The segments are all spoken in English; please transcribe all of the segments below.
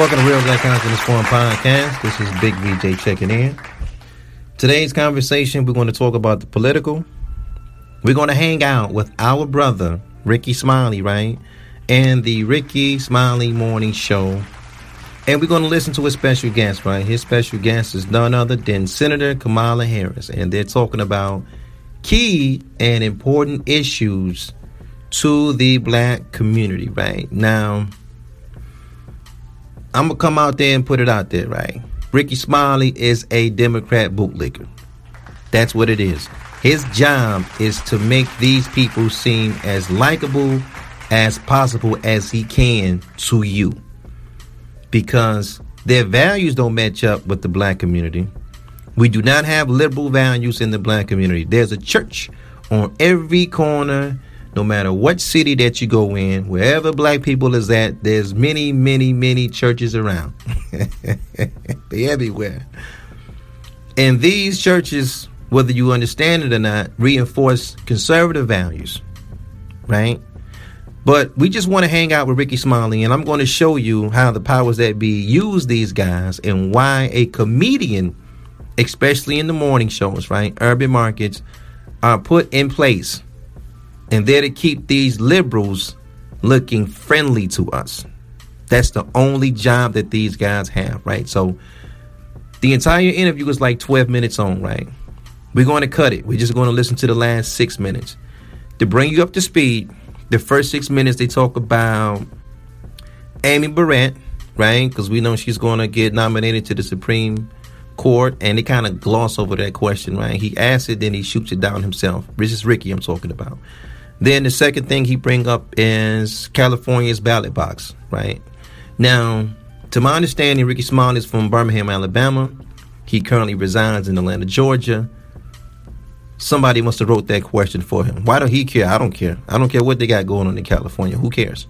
Welcome to Real Black Consciousness Forum Podcast. This is Big VJ checking in. Today's conversation, we're going to talk about the political. We're going to hang out with our brother, Rickey Smiley, right? And the Rickey Smiley Morning Show. And we're going to listen to a special guest, right? His special guest is none other than Senator Kamala Harris. And they're talking about key and important issues to the black community, right? Now, I'm gonna come out there and put it out there, right? Rickey Smiley is a Democrat bootlicker. That's what it is. His job is to make these people seem as likable as possible as he can to you. Because their values don't match up with the black community. We do not have liberal values in the black community. There's a church on every corner no matter what city that you go in, wherever black people is at, there's many, many, many churches around. they everywhere. And these churches, whether you understand it or not, reinforce conservative values, right? But we just want to hang out with Rickey Smiley, and I'm going to show you how the powers that be use these guys and why a comedian, especially in the morning shows, right, urban markets, are put in place and they're to keep these liberals looking friendly to us. That's the only job that these guys have, right? So the entire interview is like 12 minutes on, right? We're going to cut it. We're just going to listen to the last six minutes. To bring you up to speed, the first six minutes they talk about Amy Barrett, right? Because we know she's going to get nominated to the Supreme Court, and they kind of gloss over that question, right? He asks it, then he shoots it down himself. This is Rickey I'm talking about. Then the second thing he bring up is California's ballot box, right? Now, to my understanding, Rickey Smiley is from Birmingham, Alabama. He currently resides in Atlanta, Georgia. Somebody must have wrote that question for him. Why don't he care? I don't care. I don't care what they got going on in California. Who cares?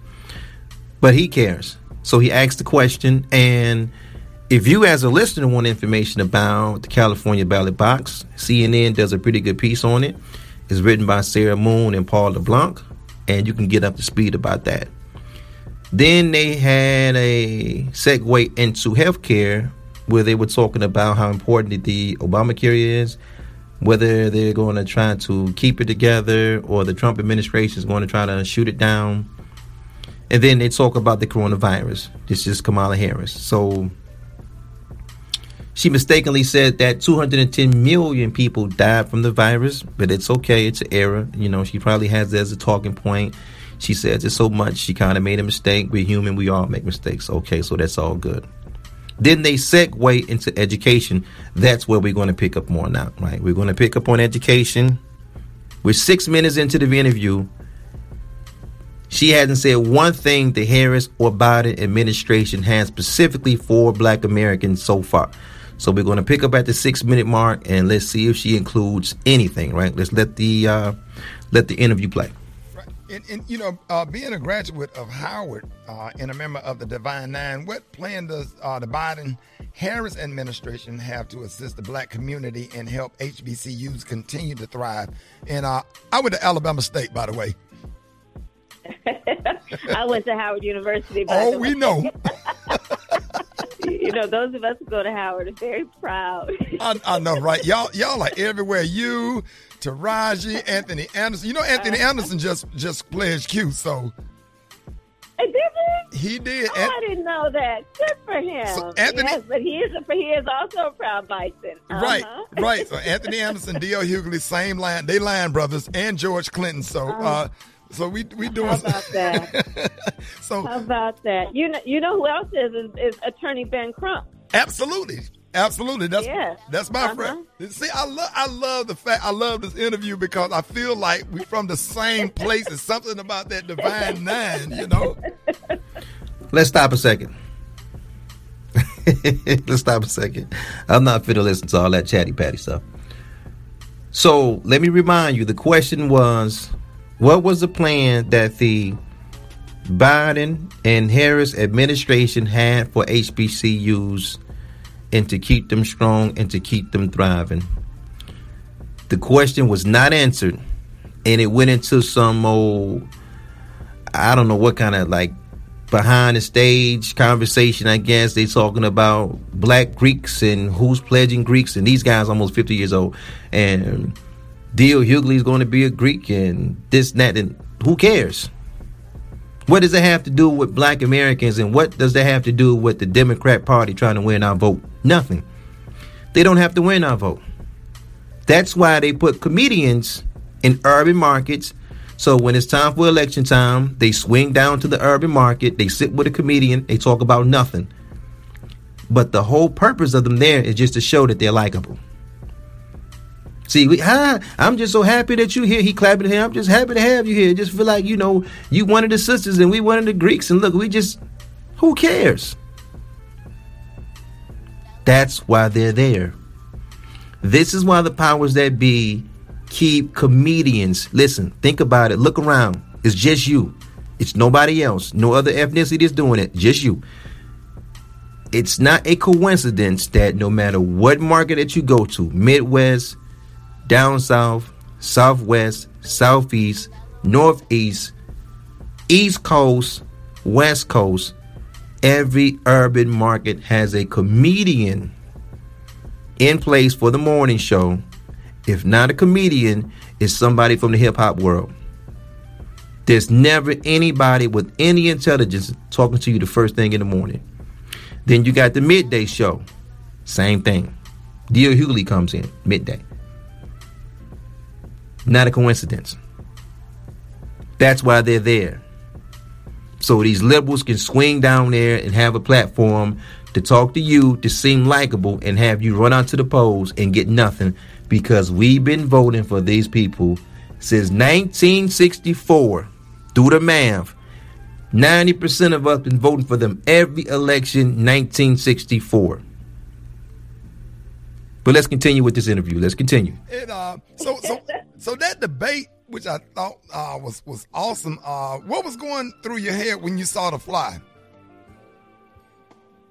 But he cares. So he asked the question, and if you, as a listener, want information about the California ballot box, CNN does a pretty good piece on it. It's written by Sarah Moon and Paul LeBlanc, and you can get up to speed about that. Then they had a segue into healthcare where they were talking about how important the Obamacare is, whether they're going to try to keep it together or the Trump administration is going to try to shoot it down. And then they talk about the coronavirus. This is Kamala Harris. So she mistakenly said that 210 million people died from the virus, but it's okay. It's an error. You know, she probably has that as a talking point. She says it's so much. She kind of made a mistake. We're human. We all make mistakes. Okay, so that's all good. Then they segue into education. That's where we're going to pick up more now, right? We're going to pick up on education. We're six minutes into the interview. She hasn't said one thing the Harris or Biden administration has specifically for black Americans so far. So we're going to pick up at the six minute mark and let's see if she includes anything. Right? Let's let the uh, let the interview play. Right. And, and you know, uh, being a graduate of Howard uh, and a member of the Divine Nine, what plan does uh, the Biden Harris administration have to assist the black community and help HBCUs continue to thrive? And uh, I went to Alabama State, by the way. I went to Howard University. oh, we know. you know, those of us who go to Howard are very proud. I, I, know, right? Y'all, y'all are everywhere. You, Taraji, Anthony Anderson. You know, Anthony uh, Anderson just just pledged Q. So. Did he? He did. Oh, I didn't know that. Good for him. So Anthony, yes, but he is a, he is also a proud bison. Uh-huh. Right, right. So Anthony Anderson, D.L. Hughley, same line. They line brothers, and George Clinton. So. Uh-huh. Uh, so we we doing. How about that? so how about that? You know you know who else is is, is Attorney Ben Crump. Absolutely. Absolutely, that's yeah. that's my uh-huh. friend. See, I love I love the fact I love this interview because I feel like we're from the same place. It's something about that divine nine, you know. Let's stop a second. Let's stop a second. I'm not fit to listen to all that chatty patty stuff. So let me remind you. The question was, what was the plan that the Biden and Harris administration had for HBCUs and to keep them strong and to keep them thriving? The question was not answered, and it went into some old, I don't know what kind of like behind the stage conversation, I guess they talking about black Greeks and who's pledging Greeks, and these guys almost fifty years old, and D.L. Hughley is going to be a Greek, and this, and that, and who cares? What does it have to do with black Americans, and what does that have to do with the Democrat Party trying to win our vote? Nothing. They don't have to win our vote. That's why they put comedians in urban markets so when it's time for election time, they swing down to the urban market, they sit with a comedian, they talk about nothing. But the whole purpose of them there is just to show that they're likable. See, we, hi, I'm just so happy that you're here. He clapping here. I'm just happy to have you here. Just feel like, you know, you one of the sisters and we one of the Greeks. And look, we just, who cares? That's why they're there. This is why the powers that be keep comedians. Listen, think about it. Look around. It's just you. It's nobody else. No other ethnicity is doing it. Just you. It's not a coincidence that no matter what market that you go to, Midwest, down south, southwest, southeast, northeast, east coast, west coast, every urban market has a comedian in place for the morning show if not a comedian, it's somebody from the hip hop world. There's never anybody with any intelligence talking to you the first thing in the morning. Then you got the midday show. Same thing. D.L. Hughley comes in midday. Not a coincidence. That's why they're there. So these liberals can swing down there and have a platform to talk to you, to seem likable, and have you run out to the polls and get nothing because we've been voting for these people since 1964. Do the math. 90% of us been voting for them every election 1964. But let's continue with this interview. Let's continue. And, uh, so, so, so that debate, which I thought uh, was was awesome. Uh, what was going through your head when you saw the fly?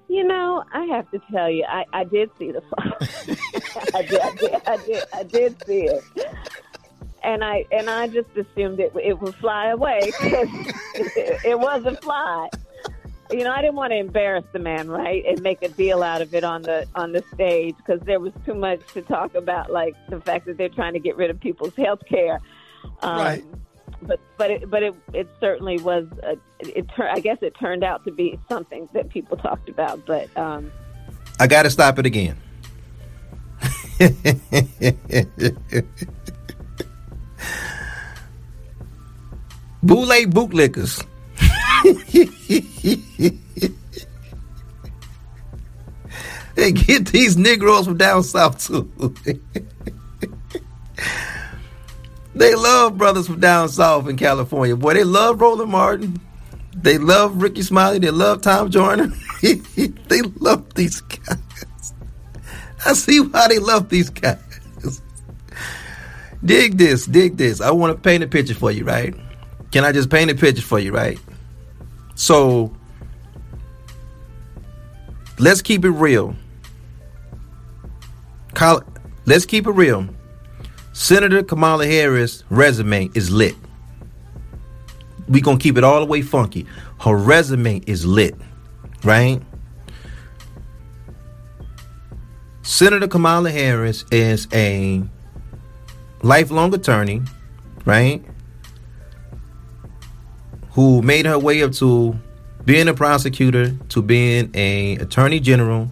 You know, I have to tell you, I, I did see the fly. I, did, I did, I did, I did see it, and I and I just assumed it it would fly away because it, it was a fly. You know, I didn't want to embarrass the man, right, and make a deal out of it on the on the stage because there was too much to talk about, like the fact that they're trying to get rid of people's health care. Um, right but but it, but it it certainly was. A, it, it I guess it turned out to be something that people talked about. But um, I got to stop it again. Boule bootlickers. they get these Negroes from down south too. They love brothers from down south in California. Boy, they love Roland Martin. They love Rickey Smiley. They love Tom Joyner. they love these guys. I see why they love these guys. dig this, dig this. I want to paint a picture for you, right? Can I just paint a picture for you, right? So, let's keep it real. Let's keep it real. Senator Kamala Harris' resume is lit. We gonna keep it all the way funky. Her resume is lit, right? Senator Kamala Harris is a lifelong attorney, right? Who made her way up to being a prosecutor, to being a attorney general,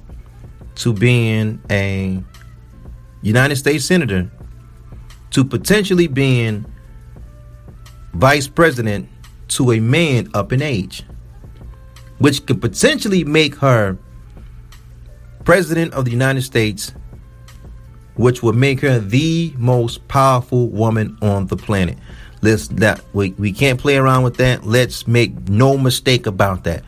to being a United States senator to potentially being vice president to a man up in age, which could potentially make her president of the United States, which would make her the most powerful woman on the planet. Let's that we, we can't play around with that. Let's make no mistake about that.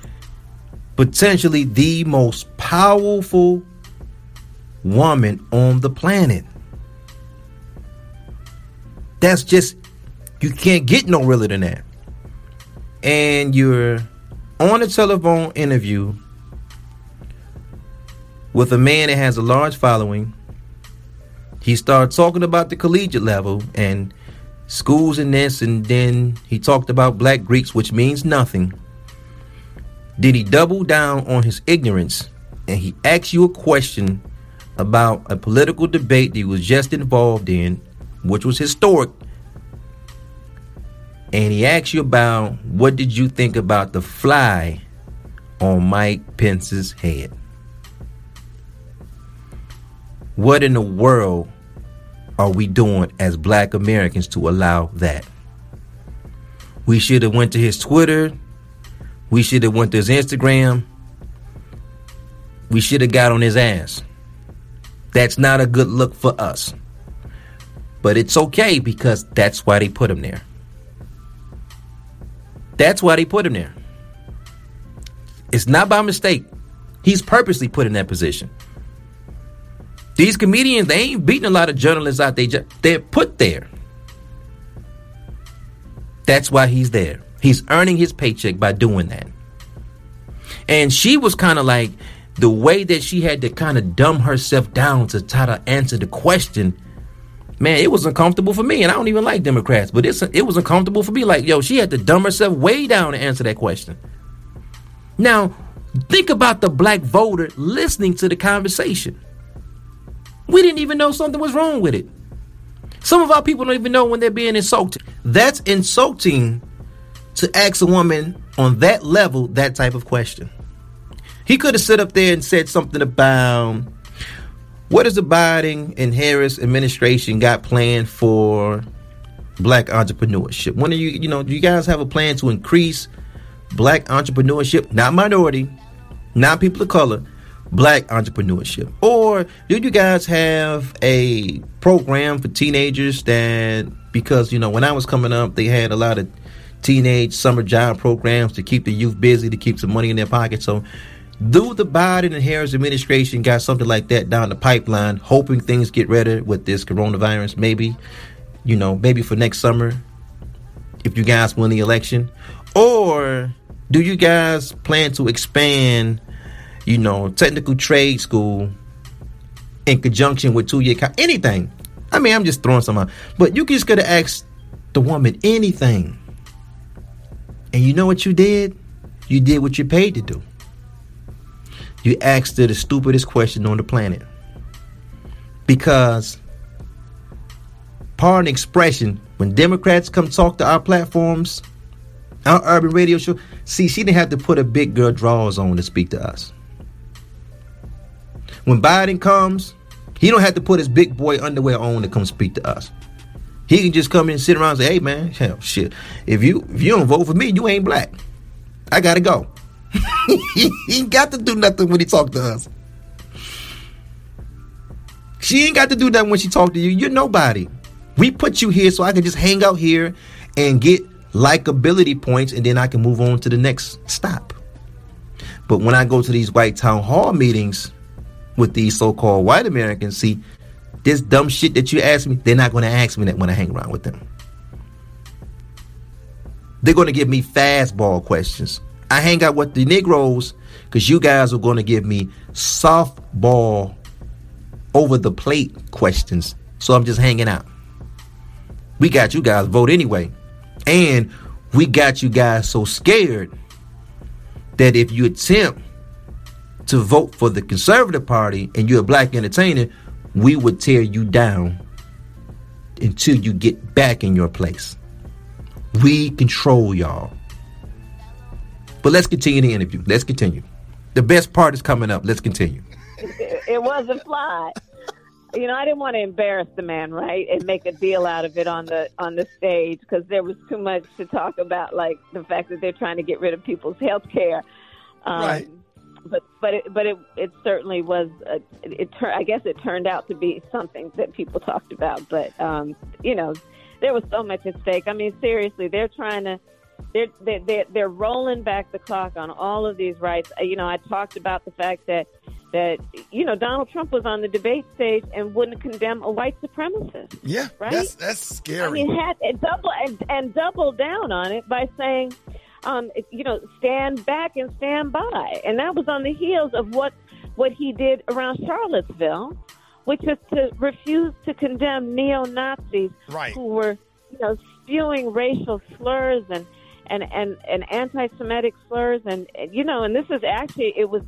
Potentially the most powerful woman on the planet. That's just you can't get no realer than that. And you're on a telephone interview with a man that has a large following. He starts talking about the collegiate level and schools and this, and then he talked about black Greeks, which means nothing. Did he double down on his ignorance and he asked you a question about a political debate that he was just involved in, which was historic? And he asked you about what did you think about the fly on Mike Pence's head? What in the world are we doing as black Americans to allow that? We should have went to his Twitter. We should have went to his Instagram. We should have got on his ass. That's not a good look for us. But it's okay because that's why they put him there. That's why they put him there. It's not by mistake. He's purposely put in that position. These comedians, they ain't beating a lot of journalists out They there. They're put there. That's why he's there. He's earning his paycheck by doing that. And she was kind of like the way that she had to kind of dumb herself down to try to answer the question. Man, it was uncomfortable for me, and I don't even like Democrats, but it's it was uncomfortable for me. Like, yo, she had to dumb herself way down to answer that question. Now, think about the black voter listening to the conversation. We didn't even know something was wrong with it. Some of our people don't even know when they're being insulted. That's insulting to ask a woman on that level that type of question. He could have sit up there and said something about what is the Biden and Harris administration got planned for black entrepreneurship? When are you, you know, do you guys have a plan to increase black entrepreneurship, not minority, not people of color, black entrepreneurship? Or do you guys have a program for teenagers that because you know when I was coming up they had a lot of teenage summer job programs to keep the youth busy to keep some money in their pocket. So do the Biden and Harris administration got something like that down the pipeline, hoping things get better with this coronavirus? Maybe, you know, maybe for next summer, if you guys win the election, or do you guys plan to expand you know, technical trade school in conjunction with two year anything. I mean, I'm just throwing some out, but you just have asked the woman anything, and you know what you did? You did what you paid to do. You asked her the stupidest question on the planet because, pardon expression, when Democrats come talk to our platforms, our urban radio show, see, she didn't have to put a big girl drawers on to speak to us. When Biden comes, he don't have to put his big boy underwear on to come speak to us. He can just come in and sit around and say, "Hey man, hell, shit. If you if you don't vote for me, you ain't black. I gotta go." he ain't got to do nothing when he talk to us. She ain't got to do nothing when she talk to you. You're nobody. We put you here so I can just hang out here and get likability points, and then I can move on to the next stop. But when I go to these white town hall meetings, with these so-called white Americans. See, this dumb shit that you ask me, they're not going to ask me that when I hang around with them. They're going to give me fastball questions. I hang out with the Negroes because you guys are going to give me softball over the plate questions. So I'm just hanging out. We got you guys vote anyway. And we got you guys so scared that if you attempt to vote for the conservative party and you're a black entertainer, we would tear you down until you get back in your place. We control y'all. But let's continue the interview. Let's continue. The best part is coming up. Let's continue. It, it was a fly. You know, I didn't want to embarrass the man, right, and make a deal out of it on the on the stage because there was too much to talk about, like the fact that they're trying to get rid of people's health care. Um, right but but it, but it it certainly was a, it, it tur- I guess it turned out to be something that people talked about but um you know there was so much at stake. I mean seriously they're trying to they're they're they're rolling back the clock on all of these rights. You know I talked about the fact that that you know Donald Trump was on the debate stage and wouldn't condemn a white supremacist. Yeah right? that's, that's scary I mean had and double and, and double down on it by saying um, you know, stand back and stand by. And that was on the heels of what what he did around Charlottesville, which is to refuse to condemn neo Nazis right. who were, you know, spewing racial slurs and and and and anti-Semitic slurs, and you know, and this is actually it was.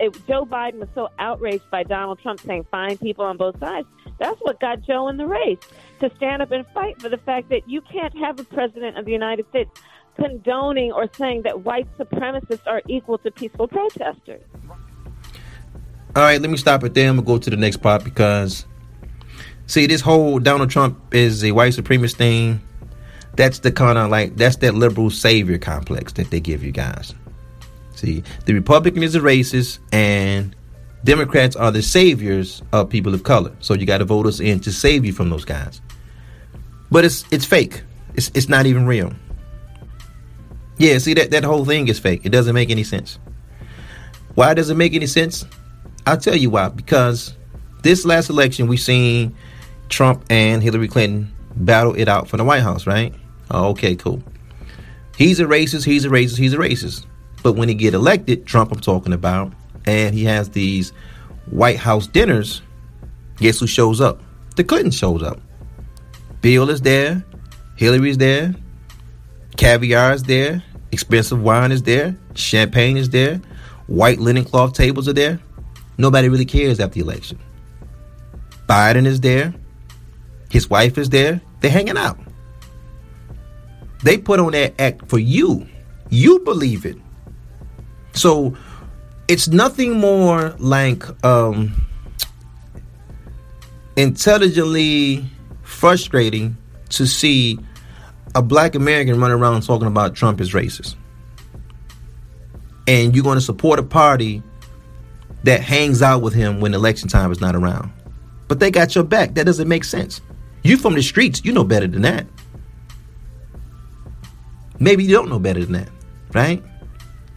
It, Joe Biden was so outraged by Donald Trump saying fine people on both sides. That's what got Joe in the race to stand up and fight for the fact that you can't have a president of the United States condoning or saying that white supremacists are equal to peaceful protesters. All right, let me stop it there. I'm gonna go to the next part because, see, this whole Donald Trump is a white supremacist thing. That's the kind of like that's that liberal savior complex that they give you guys. See, the Republican is a racist, and Democrats are the saviors of people of color. So you got to vote us in to save you from those guys. But it's it's fake. It's it's not even real. Yeah, see that that whole thing is fake. It doesn't make any sense. Why does it make any sense? I'll tell you why. Because this last election, we seen Trump and Hillary Clinton battle it out for the White House, right? Oh, okay, cool. He's a racist. He's a racist. He's a racist. But when he get elected, Trump, I'm talking about, and he has these White House dinners. Guess who shows up? The Clinton shows up. Bill is there. Hillary's there. Caviar is there. Expensive wine is there. Champagne is there. White linen cloth tables are there. Nobody really cares after the election. Biden is there. His wife is there. They're hanging out. They put on that act for you. You believe it. So it's nothing more like um, intelligently frustrating to see a black American running around talking about Trump is racist. And you're going to support a party that hangs out with him when election time is not around. But they got your back. That doesn't make sense. You from the streets, you know better than that. Maybe you don't know better than that, right?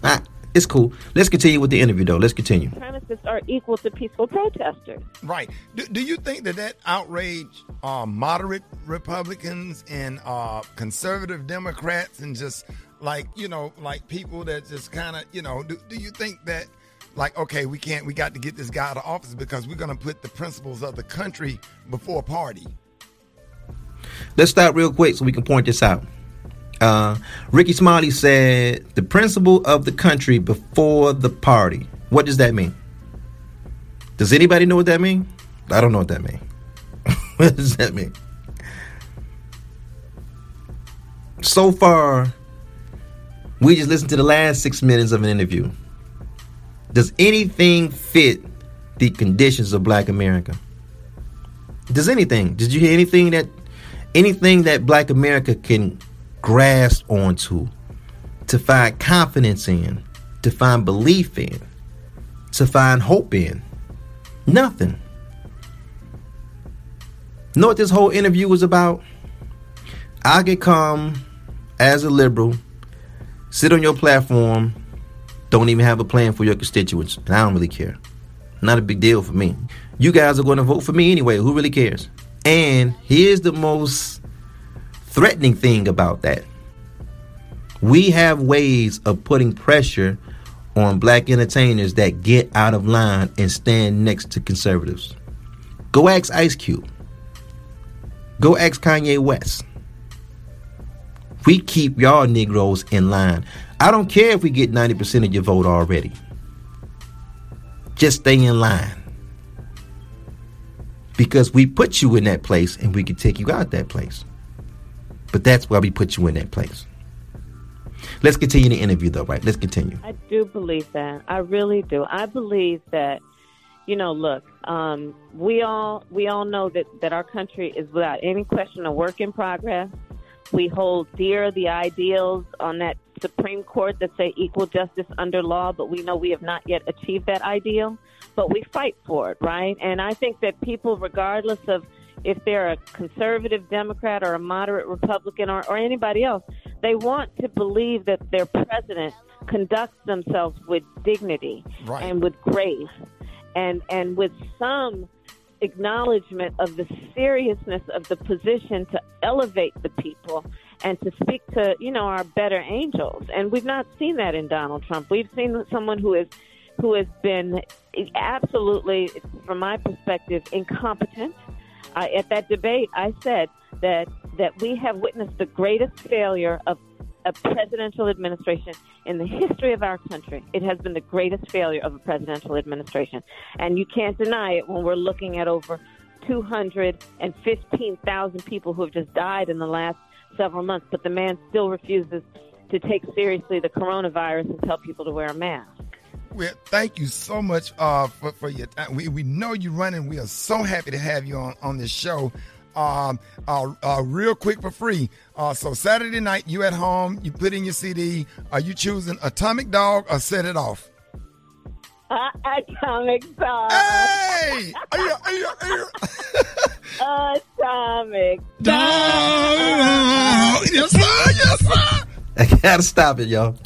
Ah, it's cool. Let's continue with the interview, though. Let's continue. Supremacists are equal to peaceful protesters. Right. Do, do you think that that outrage uh, moderate Republicans and uh, conservative Democrats and just like you know like people that just kind of you know do, do you think that like, okay, we can't, we got to get this guy out of office because we're going to put the principles of the country before party. Let's stop real quick so we can point this out. Uh, Rickey Smiley said the principle of the country before the party. What does that mean? Does anybody know what that means? I don't know what that means. what does that mean? So far, we just listened to the last six minutes of an interview. Does anything fit the conditions of black America? Does anything? Did you hear anything that anything that black America can grasp onto to find confidence in, to find belief in, to find hope in? Nothing. Know what this whole interview was about? I could come as a liberal, sit on your platform, don't even have a plan for your constituents, and I don't really care. Not a big deal for me. You guys are going to vote for me anyway. Who really cares? And here's the most threatening thing about that. We have ways of putting pressure on black entertainers that get out of line and stand next to conservatives. Go ask Ice Cube. Go ask Kanye West. We keep y'all Negroes in line. I don't care if we get 90% of your vote already. Just stay in line. Because we put you in that place and we can take you out that place. But that's why we put you in that place. Let's continue the interview though, right? Let's continue. I do believe that. I really do. I believe that you know, look, um, we all we all know that, that our country is without any question a work in progress. We hold dear the ideals on that Supreme Court that say equal justice under law, but we know we have not yet achieved that ideal. But we fight for it, right? And I think that people, regardless of if they're a conservative Democrat or a moderate Republican or, or anybody else, they want to believe that their president conducts themselves with dignity right. and with grace and and with some acknowledgement of the seriousness of the position to elevate the people and to speak to, you know, our better angels. And we've not seen that in Donald Trump. We've seen someone who is who has been absolutely, from my perspective, incompetent. At that debate, I said that that we have witnessed the greatest failure of a presidential administration in the history of our country. It has been the greatest failure of a presidential administration. And you can't deny it when we're looking at over 215,000 people who have just died in the last several months. But the man still refuses to take seriously the coronavirus and tell people to wear a mask. Well, thank you so much uh, for, for your time. We, we know you're running. We are so happy to have you on, on this show. Um, uh, uh, real quick for free. Uh, so Saturday night, you at home, you put in your CD. Are you choosing Atomic Dog or Set It Off? Uh, atomic Dog. Hey! Atomic Dog! Yes, sir. Yes, sir. I gotta stop it, y'all.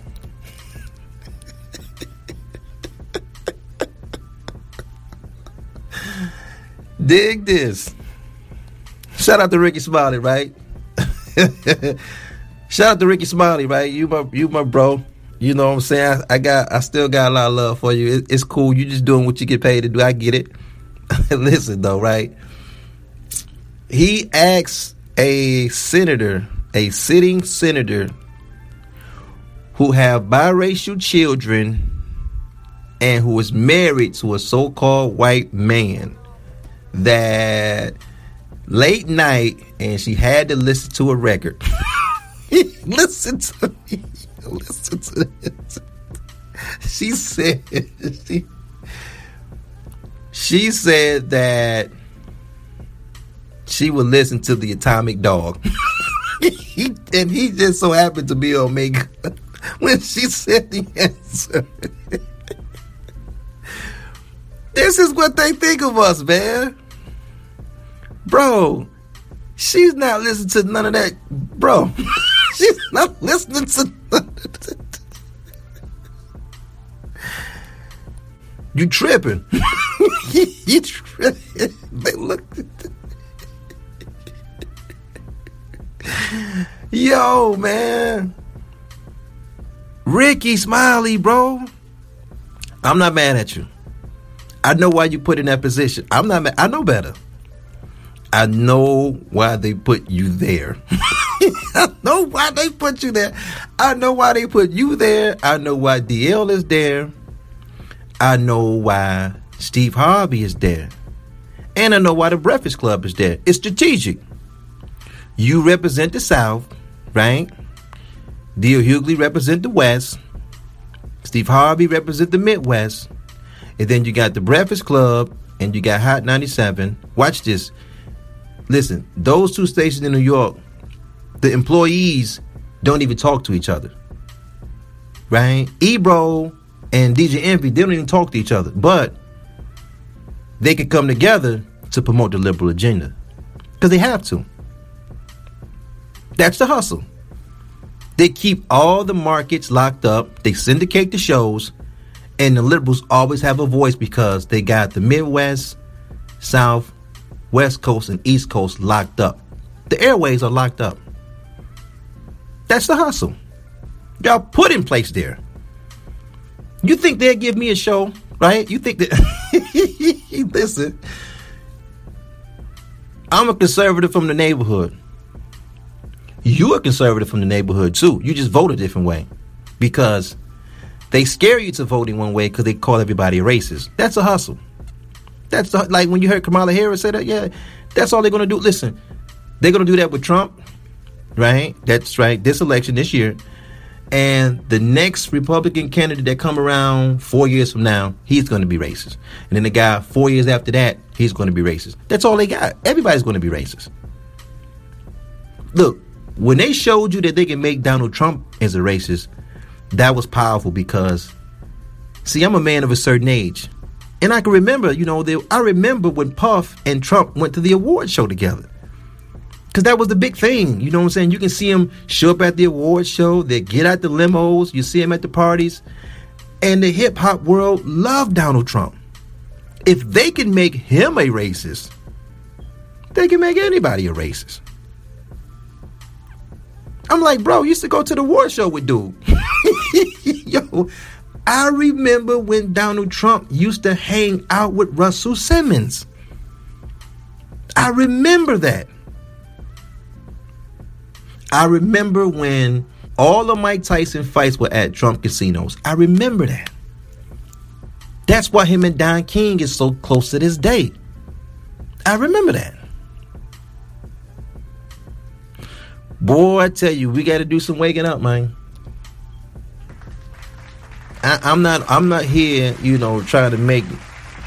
Dig this. Shout out to Rickey Smiley, right? Shout out to Rickey Smiley, right? You my you my bro. You know what I'm saying? I, I got I still got a lot of love for you. It, it's cool. You just doing what you get paid to do. I get it. Listen though, right? He asks a senator, a sitting senator who have biracial children and who was married to a so-called white man that late night and she had to listen to a record. listen to me. Listen to this. She said she, she said that she would listen to the Atomic Dog. he, and he just so happened to be Omega when she said the answer. This is what they think of us, man. Bro, she's not listening to none of that. Bro, she's not listening to none of that. You tripping. you tripping. They look Yo, man. Rickey Smiley, bro. I'm not mad at you. I know why you put in that position. I'm not. I know better. I know why they put you there. I know why they put you there. I know why they put you there. I know why DL is there. I know why Steve Harvey is there. And I know why the Breakfast Club is there. It's strategic. You represent the South, right? D.L. Hughley represent the West. Steve Harvey represent the Midwest. And then you got the Breakfast Club and you got Hot 97. Watch this. Listen, those two stations in New York, the employees don't even talk to each other. Right? Ebro and DJ Envy, they don't even talk to each other. But they can come together to promote the liberal agenda. Because they have to. That's the hustle. They keep all the markets locked up, they syndicate the shows, and the liberals always have a voice because they got the Midwest, South, West Coast, and East Coast locked up. The airways are locked up. That's the hustle. Y'all put in place there. You think they'll give me a show, right? You think that. Listen, I'm a conservative from the neighborhood. You're a conservative from the neighborhood too. You just vote a different way because they scare you to voting one way because they call everybody racist. That's a hustle. That's like when you heard Kamala Harris say that. Yeah, that's all they're gonna do. Listen, they're gonna do that with Trump, right? That's right. This election this year, and the next Republican candidate that come around four years from now, he's gonna be racist. And then the guy four years after that, he's gonna be racist. That's all they got. Everybody's gonna be racist. Look, when they showed you that they can make Donald Trump as a racist, that was powerful because, see, I'm a man of a certain age. And I can remember, you know, the, I remember when Puff and Trump went to the award show together. Because that was the big thing. You know what I'm saying? You can see them show up at the award show, they get out the limos, you see them at the parties. And the hip hop world loved Donald Trump. If they can make him a racist, they can make anybody a racist. I'm like, bro, you used to go to the war show with dude. Yo, I remember when Donald Trump used to hang out with Russell Simmons. I remember that. I remember when All of Mike Tyson fights were at Trump casinos. I remember that. That's why him and Don King is so close to this day. I remember that. Boy, I tell you, we got to do some waking up, man. I, I'm not. I'm not here, you know, trying to make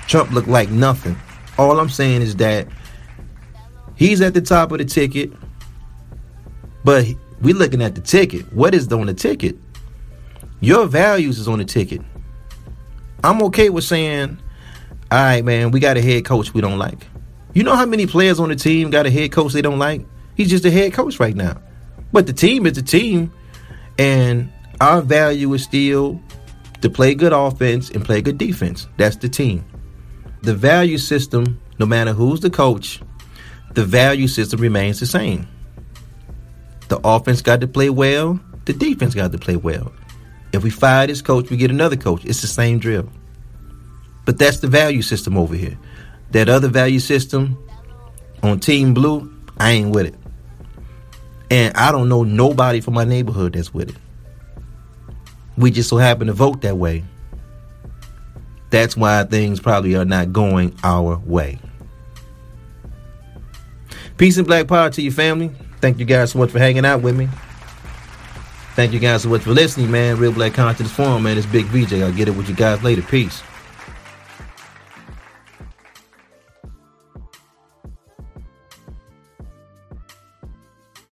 Trump look like nothing. All I'm saying is that he's at the top of the ticket, but we're looking at the ticket. What is on the ticket? Your values is on the ticket. I'm okay with saying, all right, man, we got a head coach we don't like. You know how many players on the team got a head coach they don't like? He's just a head coach right now. But the team is the team, and our value is still to play good offense and play good defense. That's the team. The value system, no matter who's the coach, the value system remains the same. The offense got to play well, the defense got to play well. If we fire this coach, we get another coach. It's the same drill. But that's the value system over here. That other value system on Team Blue, I ain't with it. And I don't know nobody from my neighborhood that's with it. We just so happen to vote that way. That's why things probably are not going our way. Peace and black power to your family. Thank you guys so much for hanging out with me. Thank you guys so much for listening, man. Real Black Conscious Forum, man. It's Big VJ. I'll get it with you guys later. Peace.